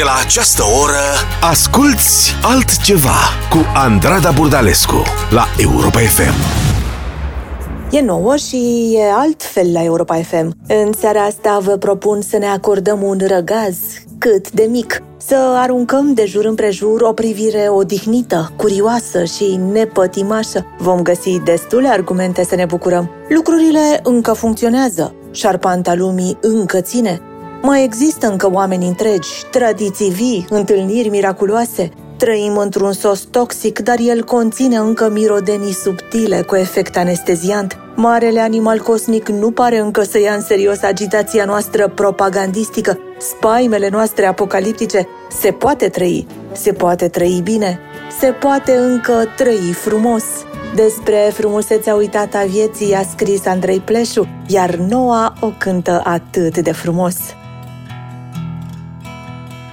De la această oră Asculți altceva Cu Andrada Burdalescu La Europa FM E nouă și e altfel la Europa FM. În seara asta vă propun să ne acordăm un răgaz cât de mic, să aruncăm de jur împrejur o privire odihnită, curioasă și nepătimașă. Vom găsi destule argumente să ne bucurăm. Lucrurile încă funcționează, șarpanta lumii încă ține. Mai există încă oameni întregi, tradiții vii, întâlniri miraculoase. Trăim într-un sos toxic, dar el conține încă mirodenii subtile cu efect anesteziant. Marele animal cosmic nu pare încă să ia în serios agitația noastră propagandistică, spaimele noastre apocaliptice. Se poate trăi, se poate trăi bine, se poate încă trăi frumos. Despre frumusețea uitată a vieții a scris Andrei Pleșu, iar noua o cântă atât de frumos.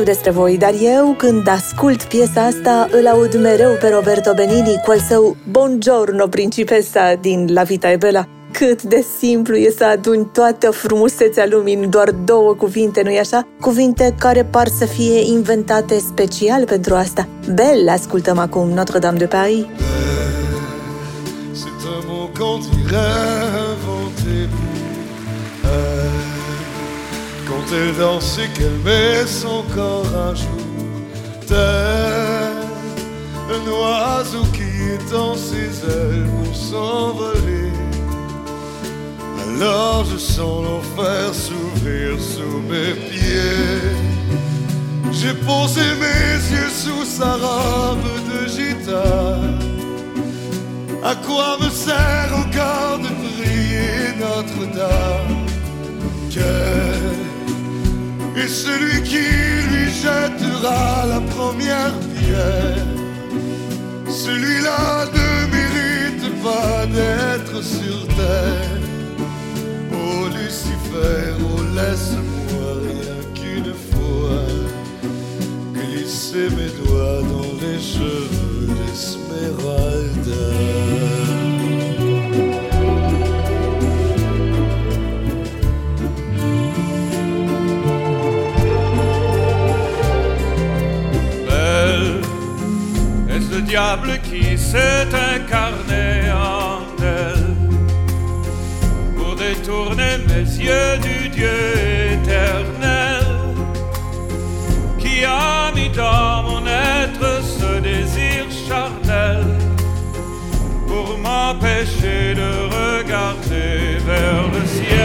Știu despre voi, dar eu, când ascult piesa asta, îl aud mereu pe Roberto Benini cu al său Buongiorno, principesa din La Vita e Bella. Cât de simplu e să aduni toată frumusețea lumii în doar două cuvinte, nu-i așa? Cuvinte care par să fie inventate special pentru asta. Belle, ascultăm acum Notre-Dame de Paris. C'est un mot qu'on dirait Quand elle danse et qu'elle met son corps à jour, tel un oiseau qui étend ses ailes pour s'envoler. Alors je sens l'enfer s'ouvrir sous mes pieds. J'ai posé mes yeux sous sa robe de gitane. À quoi me sert encore de prier Notre-Dame? Est celui qui lui jettera la première pierre. Celui-là ne mérite pas d'être sur terre. Oh Lucifer, oh laisse-moi rien qu'une fois. Glisser mes doigts dans les cheveux d'Esmeralda diable qui s'est incarné en elle pour détourner mes yeux du Dieu éternel qui a mis dans mon être ce désir charnel pour m'empêcher de regarder vers le ciel.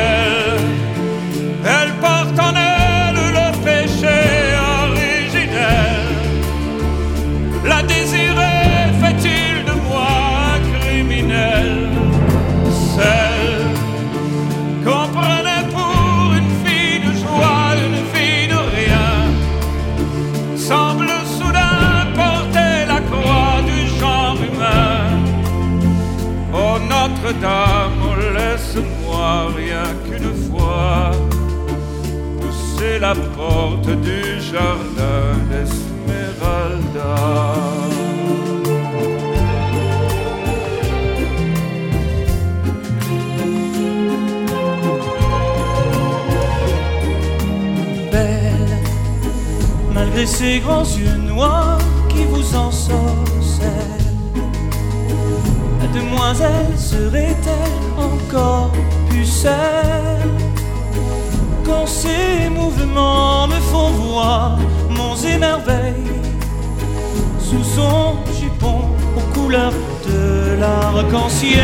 porte du jardin d'Esmeralda. Belle, malgré ses grands yeux noirs qui vous ensorcellent, la demoiselle serait-elle encore pucelle? Quand ces mouvements me font voir mon émerveil Sous son jupon aux couleurs de l'arc-en-ciel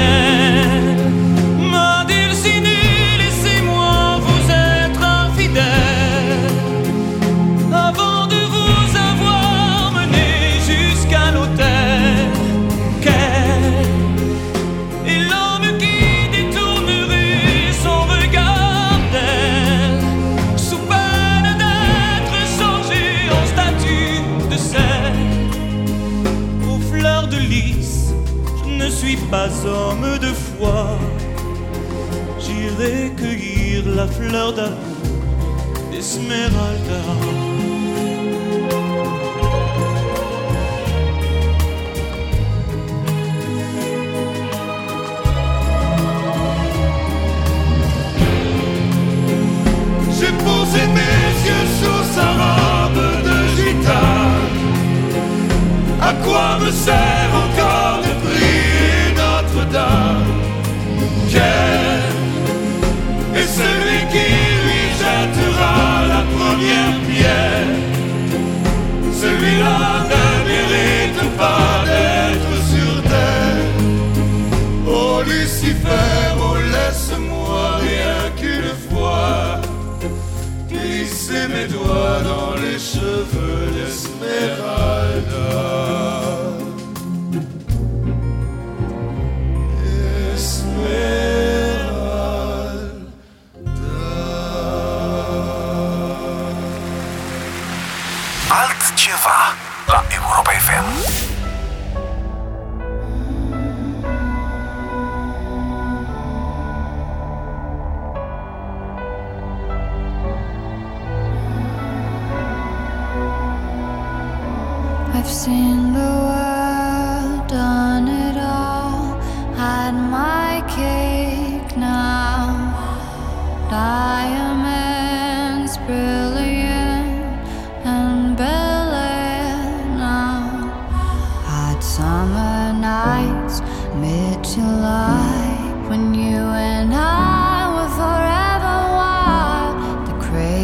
la fleur. J'ai posé mes yeux sur sa robe de gitane. À quoi me sert cela ne mérite pas d'être sur terre. Oh Lucifer, oh laisse-moi rien qu'une fois glisser mes doigts dans les cheveux d'Esmeralda. Alt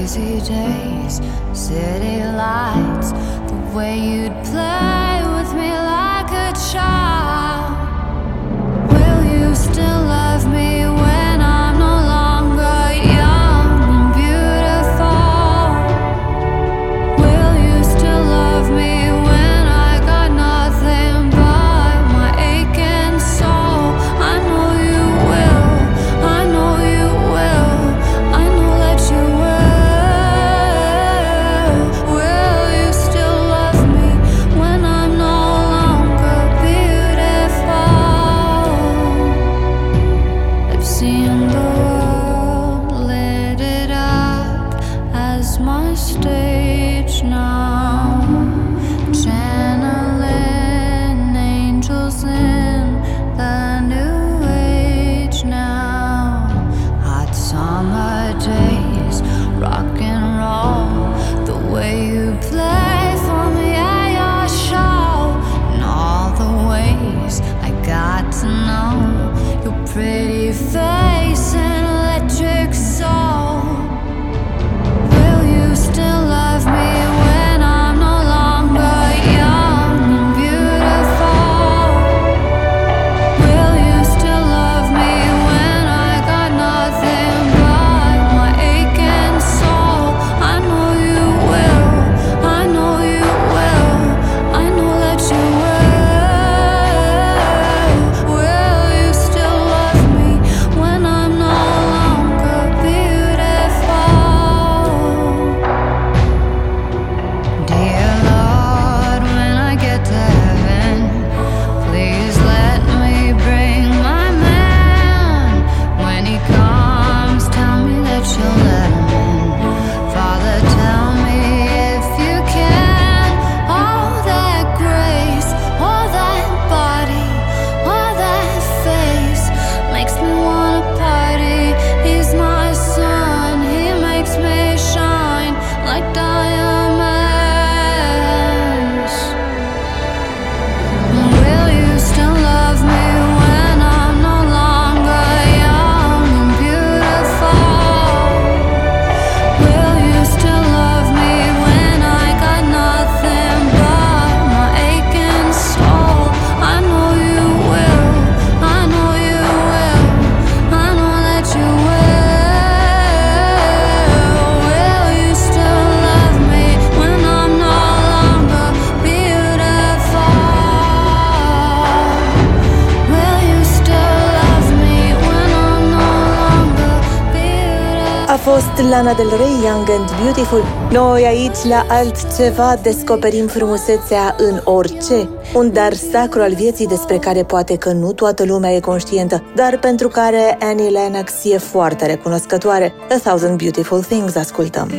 busy days, city lights, the way you'd play with me like a child. beautiful. Noi aici la altceva descoperim frumusețea în orice, un dar sacru al vieții despre care poate că nu toată lumea e conștientă, dar pentru care Annie Lennox e foarte recunoscătoare. A Thousand Beautiful Things ascultăm.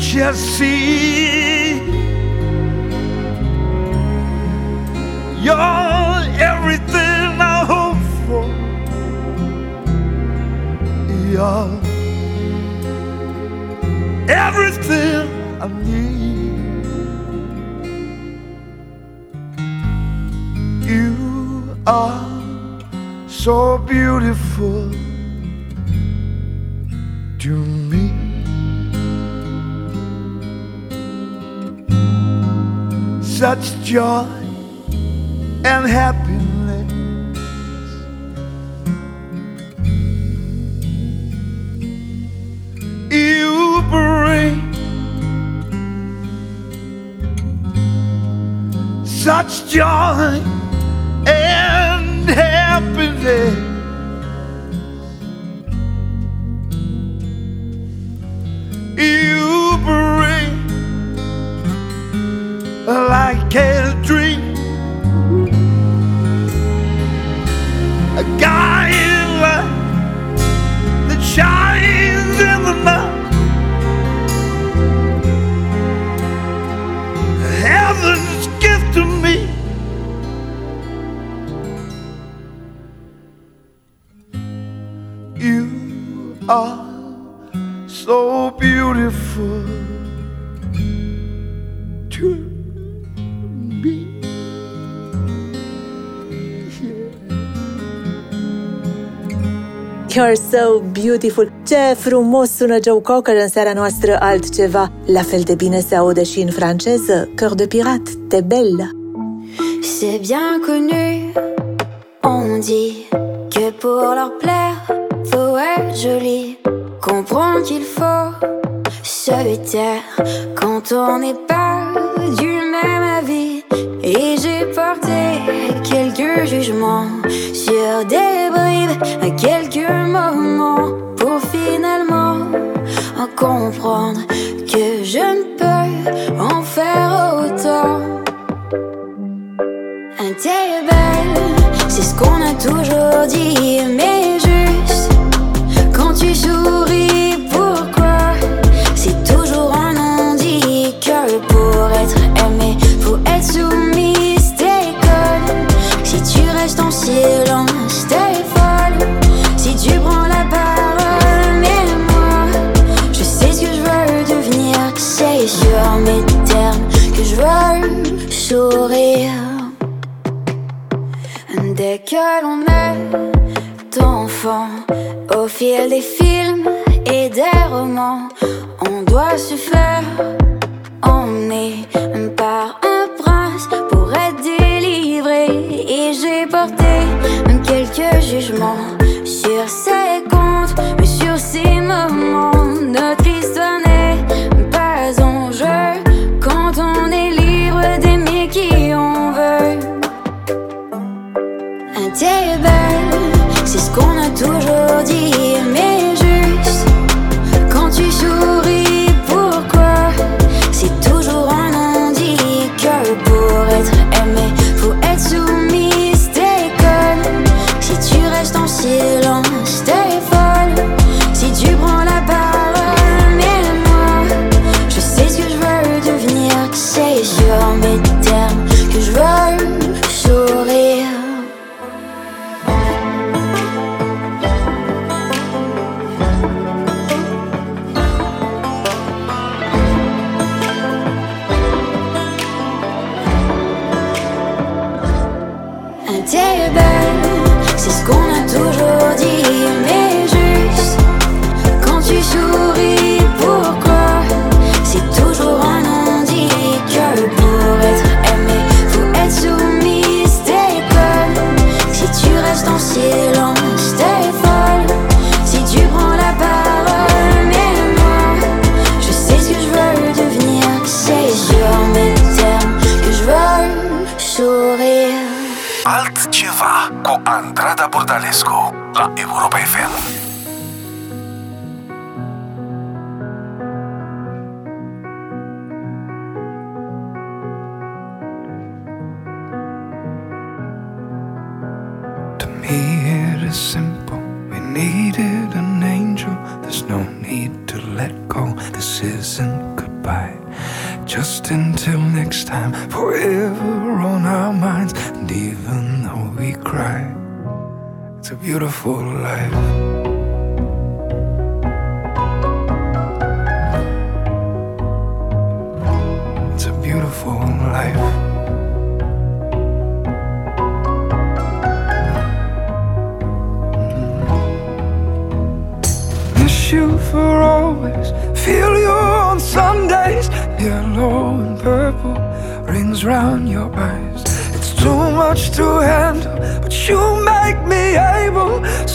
let see you're everything I hope for. You're everything I need. You are so beautiful to me. such joy and happiness. You bring such joy and happiness. like a dream. A guy in light that shines in the night. Heaven's gift to me. You are. You're so beautiful. Ce frumos sună Joe Cocker în seara noastră altceva. La fel de bine se aude și în franceză. Cœur de pirate, te belle. C'est bien connu, on dit que pour leur plaire, faut être joli. Comprendre qu'il faut se taire quand on n'est pas du même avis. Et j'ai porté quelques jugements sur des bribes à quelques que je ne peux en faire autant. Un t'es belle, c'est ce qu'on a toujours dit, des romans, on doit se faire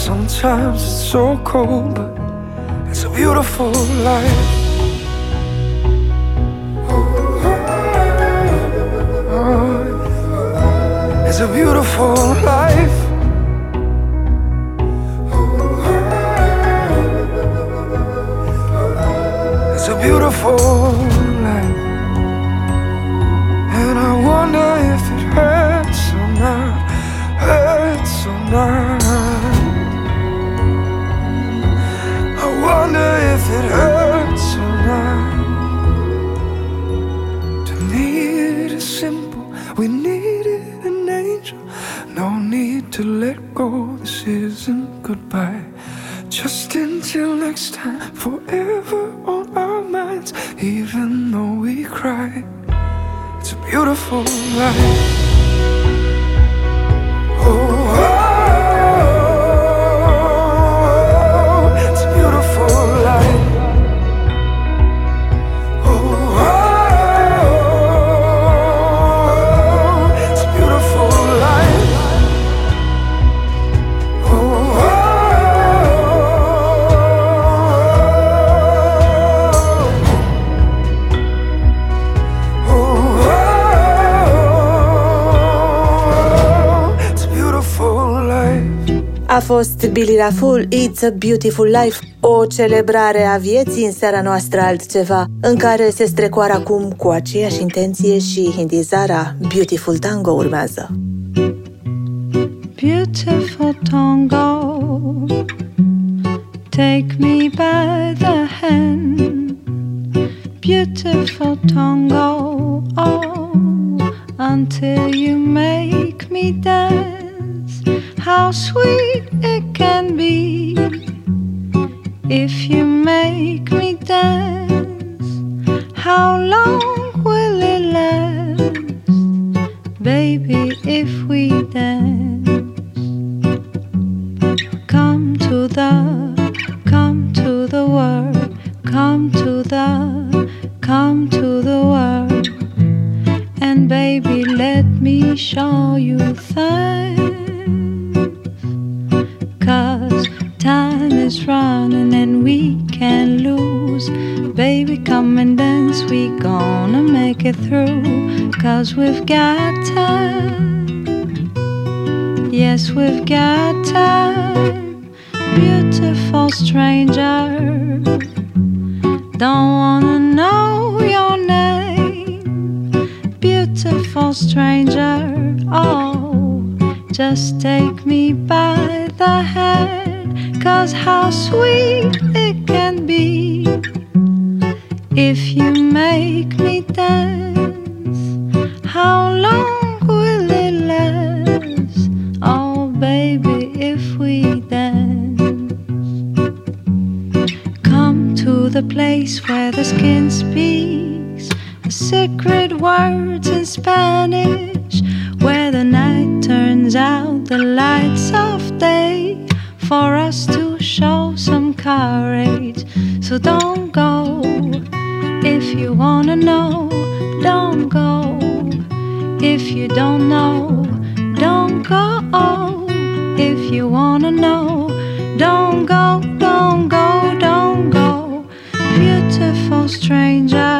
Sometimes it's so cold, but it's a beautiful life. It's a beautiful life. It's a beautiful life. And I wonder if it hurts or not, hurts or not. Wonder if it hurts or not. To me, it is simple. We needed an angel. No need to let go. This isn't goodbye. Just until next time, forever on our minds, even though we cry. It's a beautiful life. Fost Billy Raful, It's a Beautiful Life, o celebrare a vieții în seara noastră altceva, în care se strecoară acum cu aceeași intenție și hindizara Beautiful Tango urmează. Beautiful tango, take me by the hand. Beautiful tango, oh, until you make me dance. How sweet it can be if you make me dance. How long will it last, baby, if we dance? Come to the, come to the world, come to the, come to the world. And baby, let me show you things. We gonna make it through. Cause we've got time. Yes, we've got time. Beautiful stranger. Don't wanna know your name. Beautiful stranger. Oh, just take me by the hand. Cause how sweet it can be if you make me dance. How long will it last? Oh, baby, if we dance. Come to the place where the skin speaks a secret words in Spanish, where the night turns out the lights of day for us to show some courage. So don't go if you wanna know, don't go. If you don't know, don't go. If you wanna know, don't go, don't go, don't go. Beautiful stranger,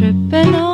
tripping on,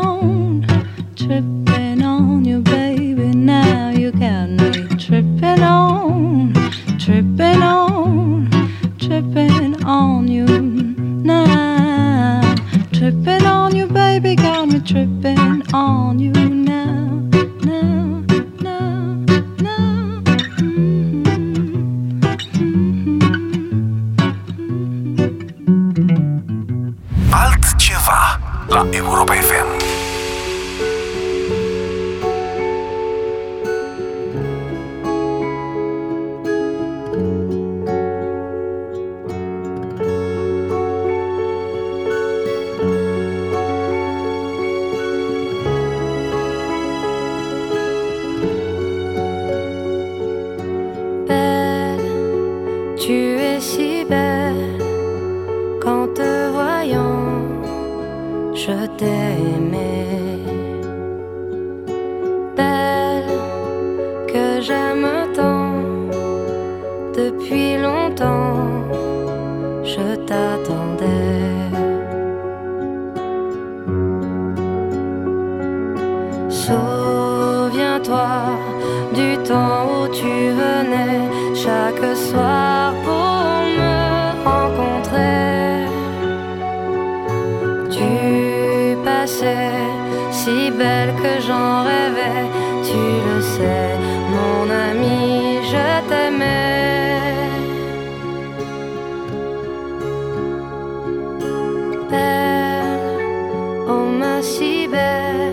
si belle,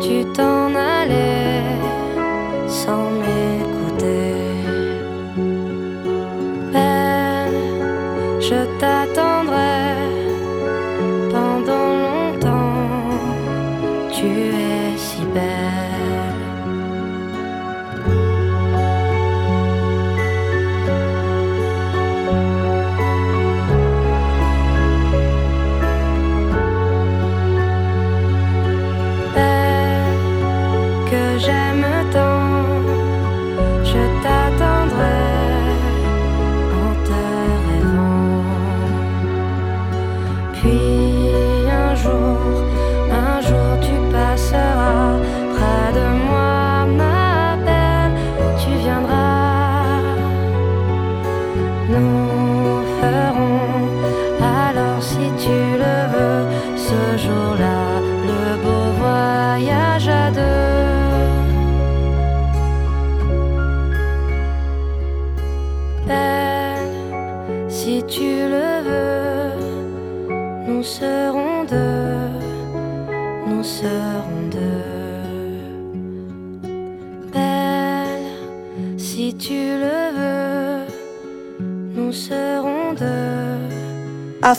tu t'en allais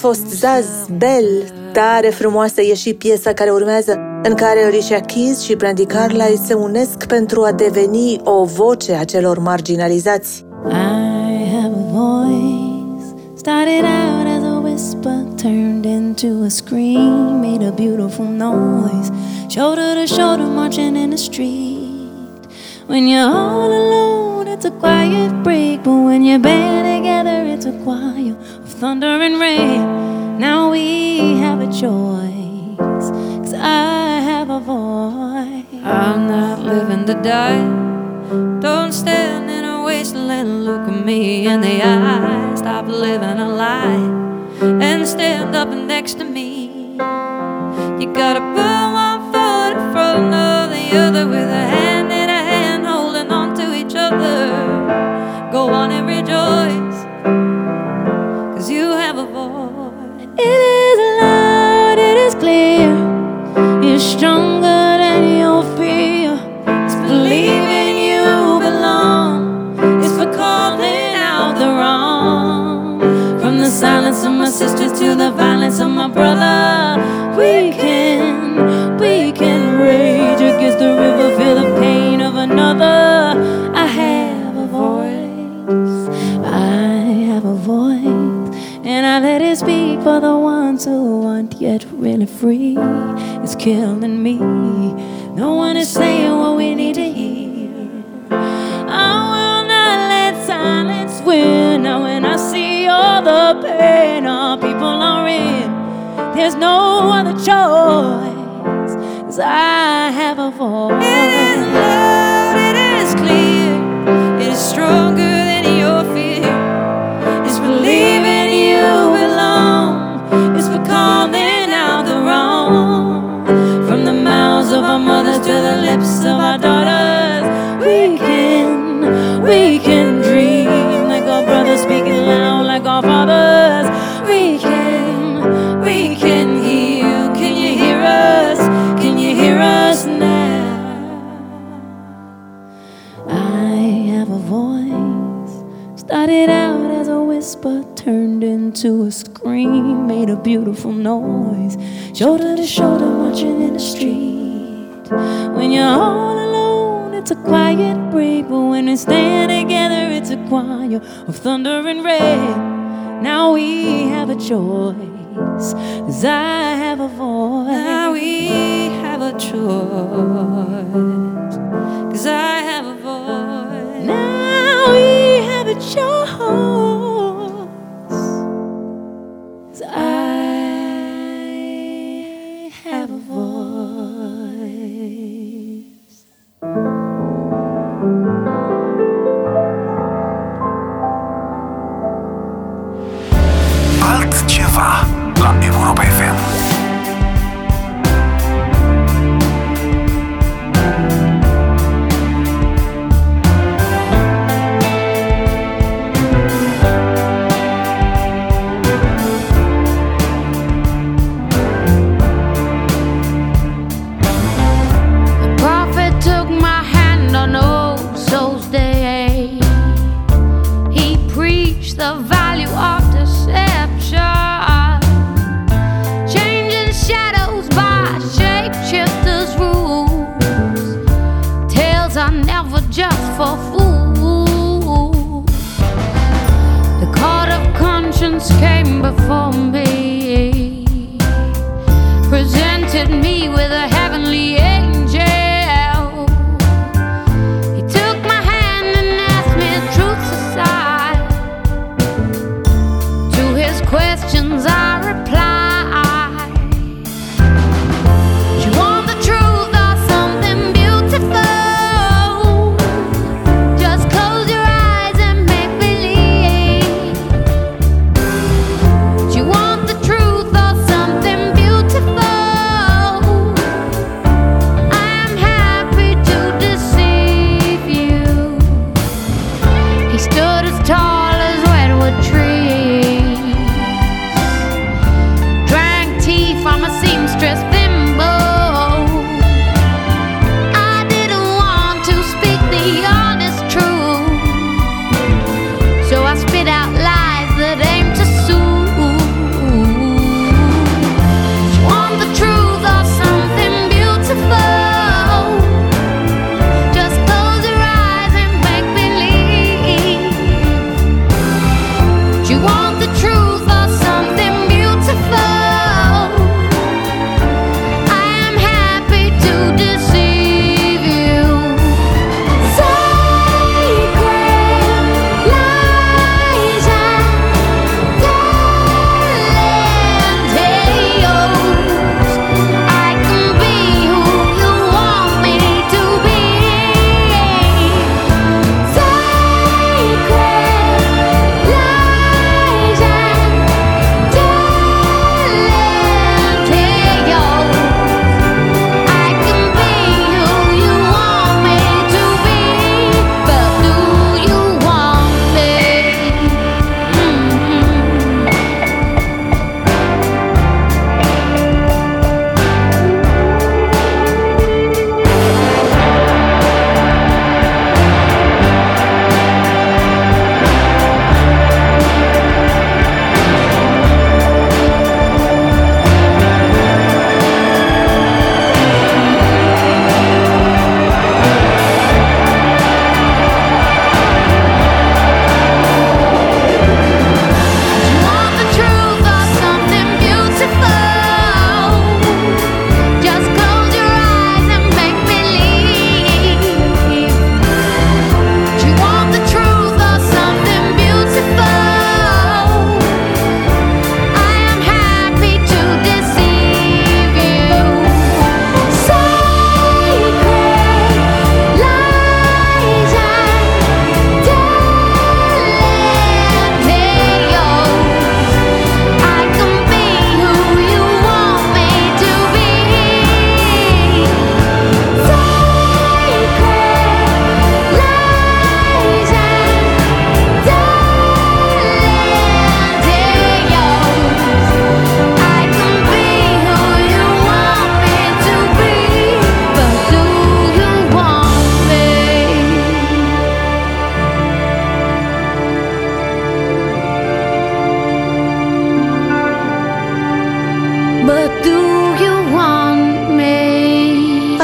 fost Zaz Bell, tare frumoasă e și piesa care urmează, în care Alicia Keys și Brandy Carlile se unesc pentru a deveni o voce a celor marginalizați. I have a voice. Started out as a whisper, turned into a scream, made a beautiful noise. Shoulder to shoulder, marching in the street. When you're all alone, it's a quiet break, but when you're band together, it's a choir of thunder and rain. Now we have a choice, cause I have a voice. I'm not living to die. Don't stand in a wasteland look at me in the eye. Stop living a lie and stand up next to me. You gotta put one foot in front of the other with a stronger than your fear. It's believing you belong. It's for calling out the wrong. From the silence of my sisters to the violence of my brother, we can, we can rage against the river, feel the pain of another. I have a voice. I have a voice. And I let it speak for the ones who aren't yet really free. It's killing me. No one is saying what we need to hear. I will not let silence win. Now, when I see all the pain our people are in, there's no other choice. Cause I have a voice. to the lips of our daughters. We can, we can dream like our brothers speaking loud like our fathers. We can, we can hear. Can you hear us? Can you hear us now? I have a voice. Started out as a whisper, turned into a scream, made a beautiful noise. Shoulder to shoulder, marching in the street. When you're all alone, it's a quiet break, but when we stand together, it's a choir of thunder and rain. Now we have a choice, cause I have a voice. Now we have a choice. Cause I have a voice. Now we have a choice. Tales are never just for fools. The court of conscience came before me presented me with a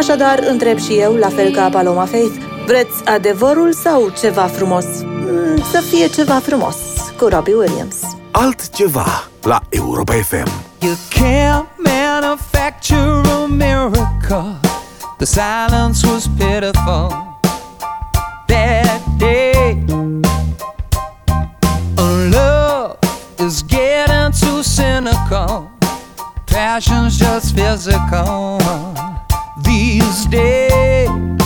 Așadar, întreb și eu, la fel ca Paloma Faith, vreți adevărul sau ceva frumos? Mm, să fie ceva frumos, cu Robbie Williams. Altceva la Europa FM. You can't manufacture a miracle. The silence was pitiful that day. Love is getting too cynical. Passion's just physical. these days.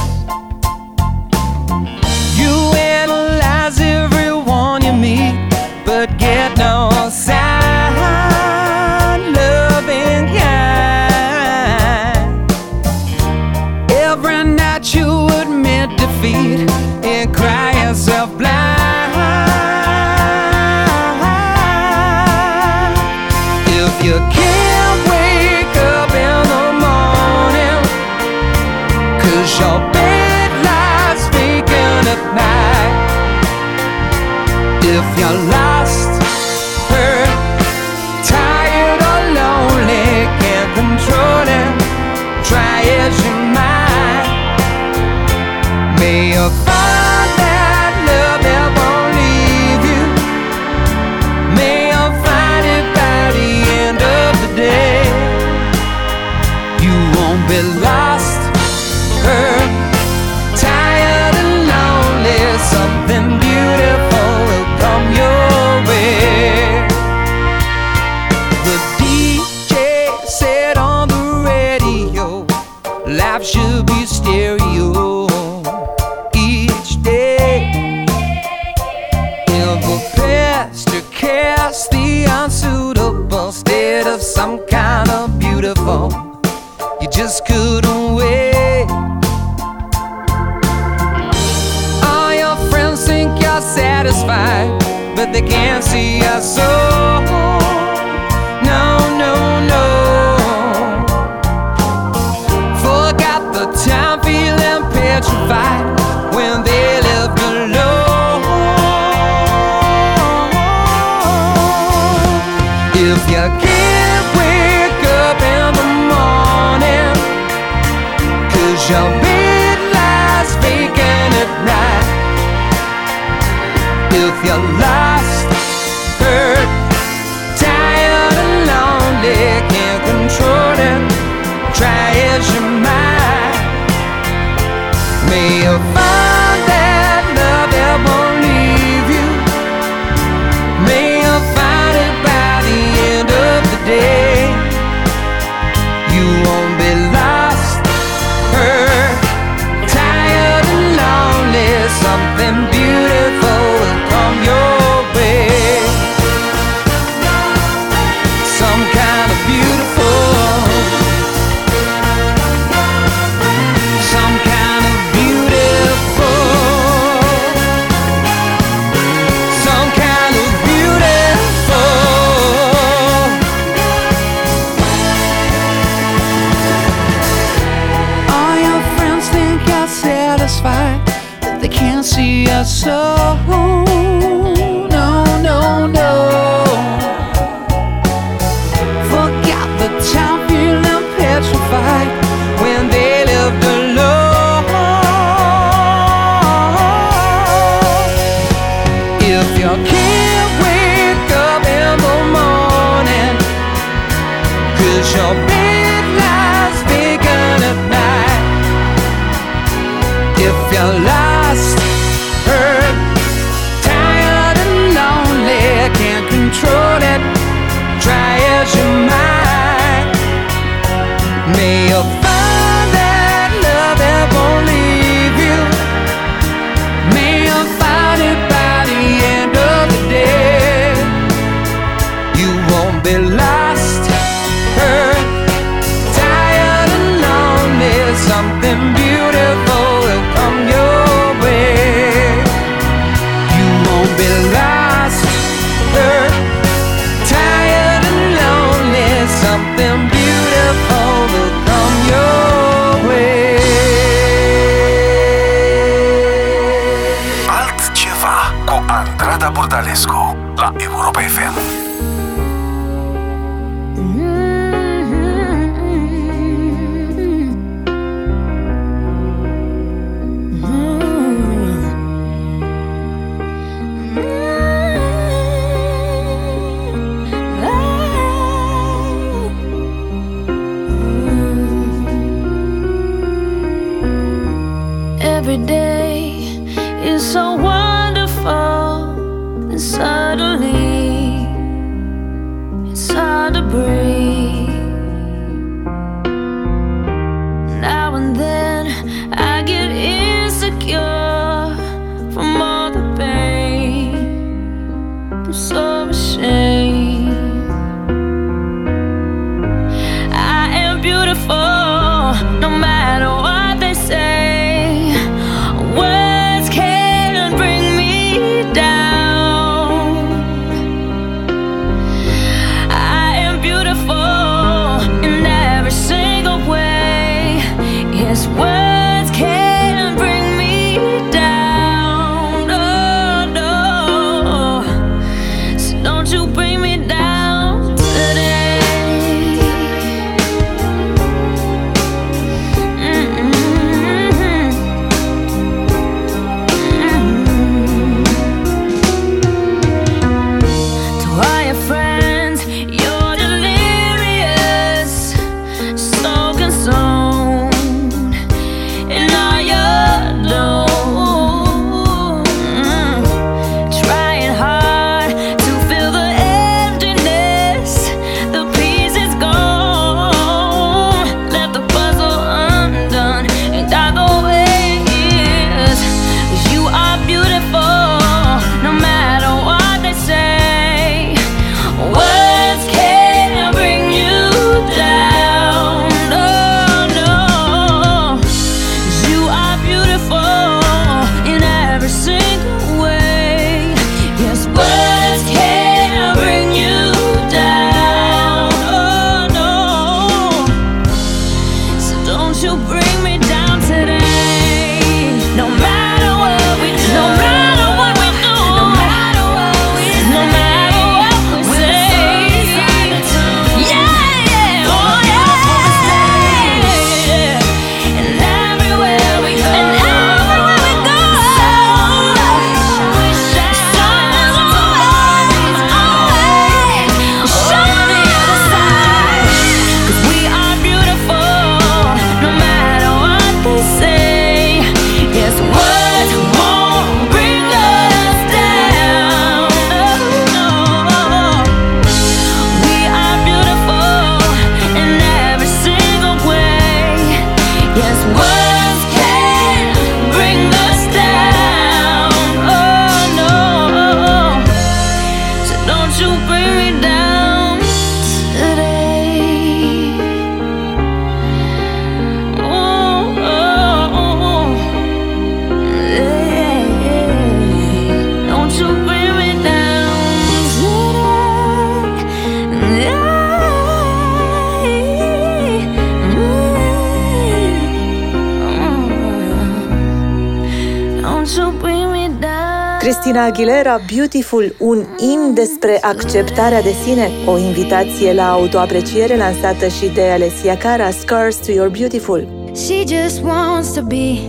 Christina Aguilera, Beautiful, un imn despre acceptarea de sine, o invitație la autoapreciere lansată și de Alessia Cara, Scars to Your Beautiful. She just wants to be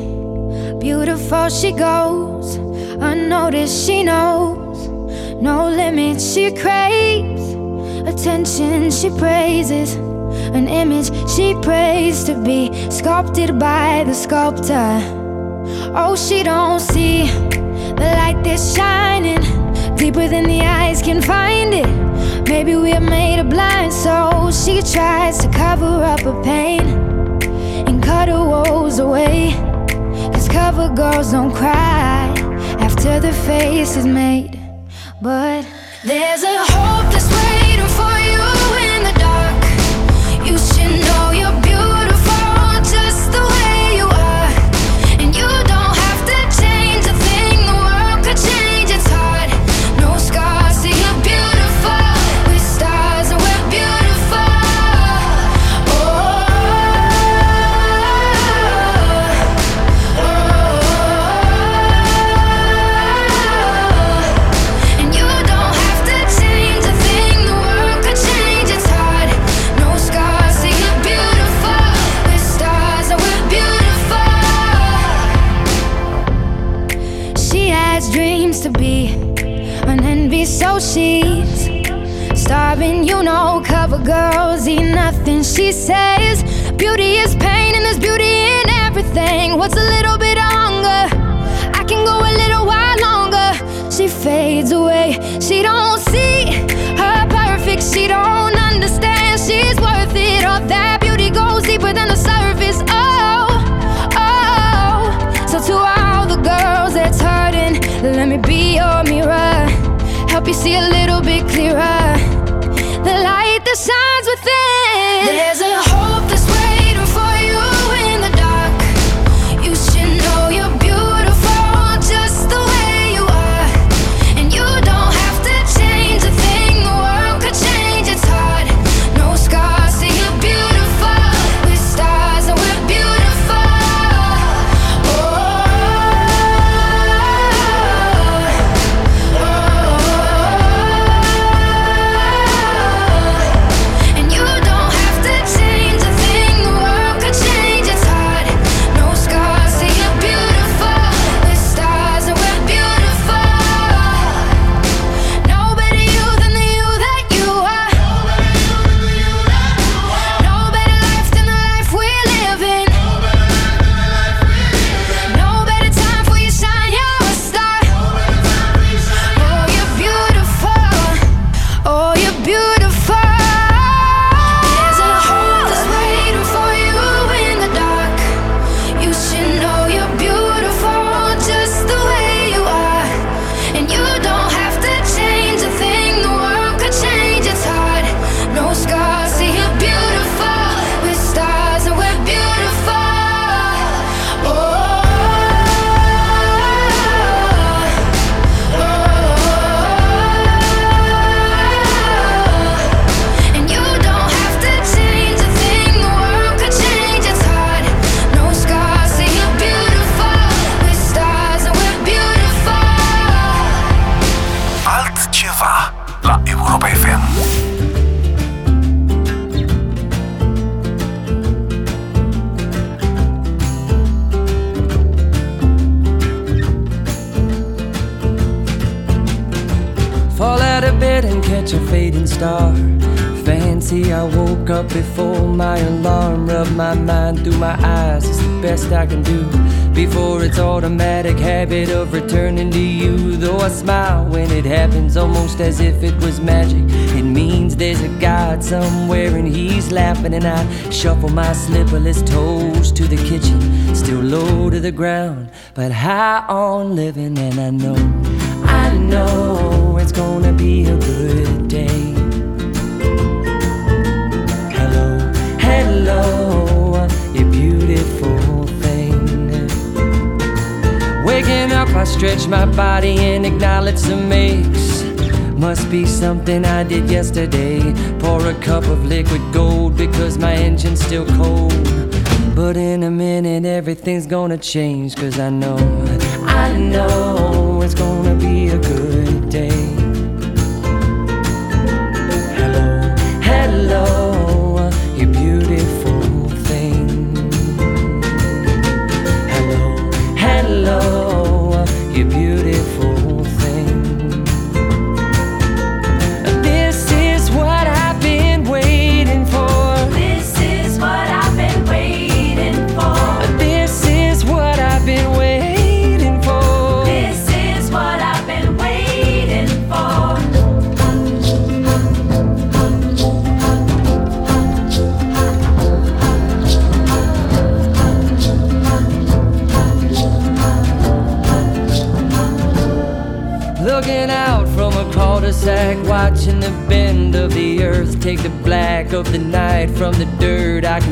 beautiful. She goes unnoticed. She knows no limits. She craves attention. She praises an image she prays to be sculpted by the sculptor. Oh, she don't see the light that's shining deeper than the eyes can find it. Maybe we're made of blind souls. She tries to cover up her pain and cut her woes away. Cause cover girls don't cry after the face is made. But there's a hope it's automatic habit of returning to you. Though I smile when it happens, almost as if it was magic. It means there's a God somewhere and he's laughing. And I shuffle my slipperless toes to the kitchen, still low to the ground, but high on living. And I know, I know it's gonna be a good day. Waking up, I stretch my body and acknowledge the mix. Must be something I did yesterday. Pour a cup of liquid gold because my engine's still cold. But in a minute, everything's gonna change. Cause I know, I know it's gonna be a good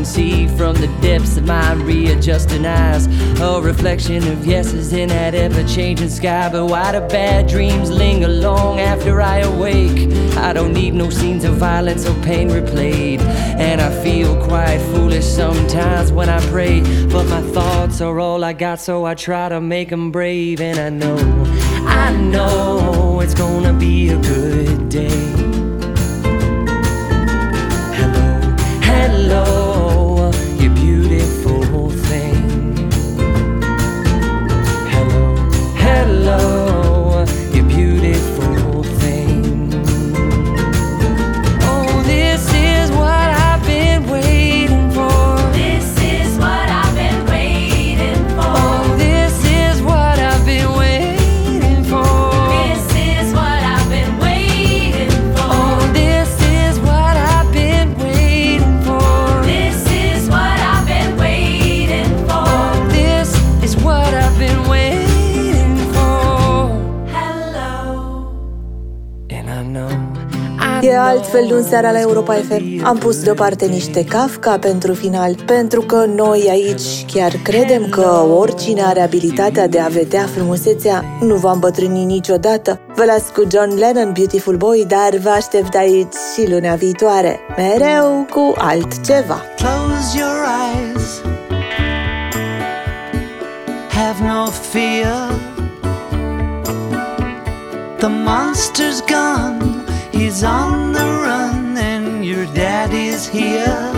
can see from the depths of my readjusting eyes a reflection of yeses in that ever-changing sky. But why do bad dreams linger long after I awake? I don't need no scenes of violence or pain replayed, and I feel quite foolish sometimes when I pray. But my thoughts are all I got, so I try to make them brave, and I know. I know it's gonna be a good day. E altfel de un seara la know Europa it's gonna FM. be a Am pus deoparte niște Kafka pentru final, pentru că noi aici chiar credem că oricine are abilitatea de a vedea frumusețea nu va îmbătrâni niciodată. Vă las cu John Lennon, Beautiful Boy, dar vă aștept aici și luna viitoare, mereu cu altceva. Close your eyes. Have no fear. The monster's gone. He's on the run, and your daddy's here.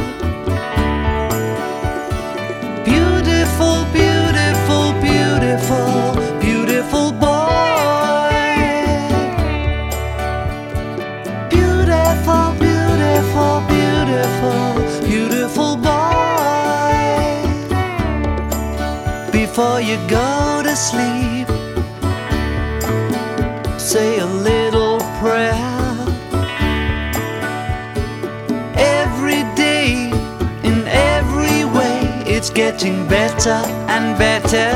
Beautiful, beautiful, beautiful, beautiful boy. Beautiful, beautiful, beautiful, beautiful boy. Before you go to sleep, say a little prayer. It's getting better and better.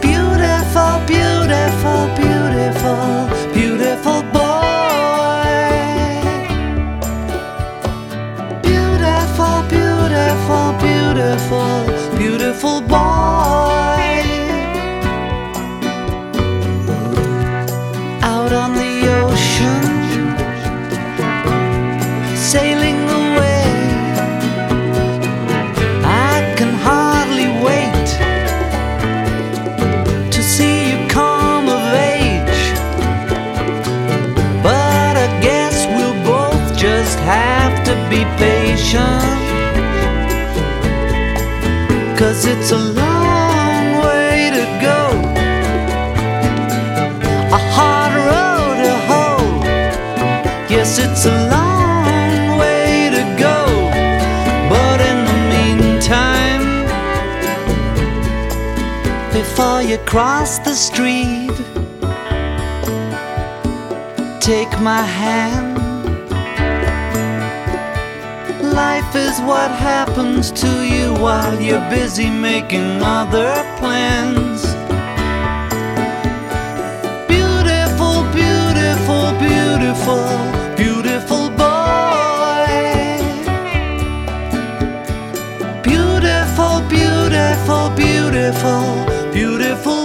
Beautiful, beautiful, beautiful, beautiful boy. Beautiful, beautiful, beautiful, beautiful boy. Patient. Cause it's a long way to go, a hard road to hoe. Yes, it's a long way to go, but in the meantime, before you cross the street, take my hand. Life is what happens to you while you're busy making other plans. Beautiful, beautiful, beautiful, beautiful boy. Beautiful, beautiful, beautiful, beautiful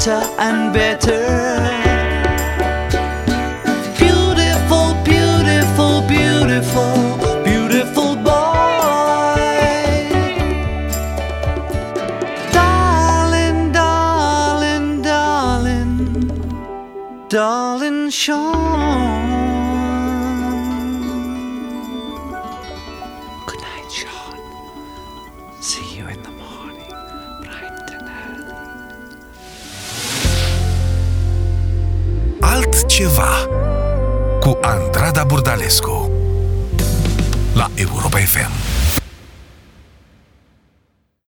better and better. Burdalescu la Europa FM.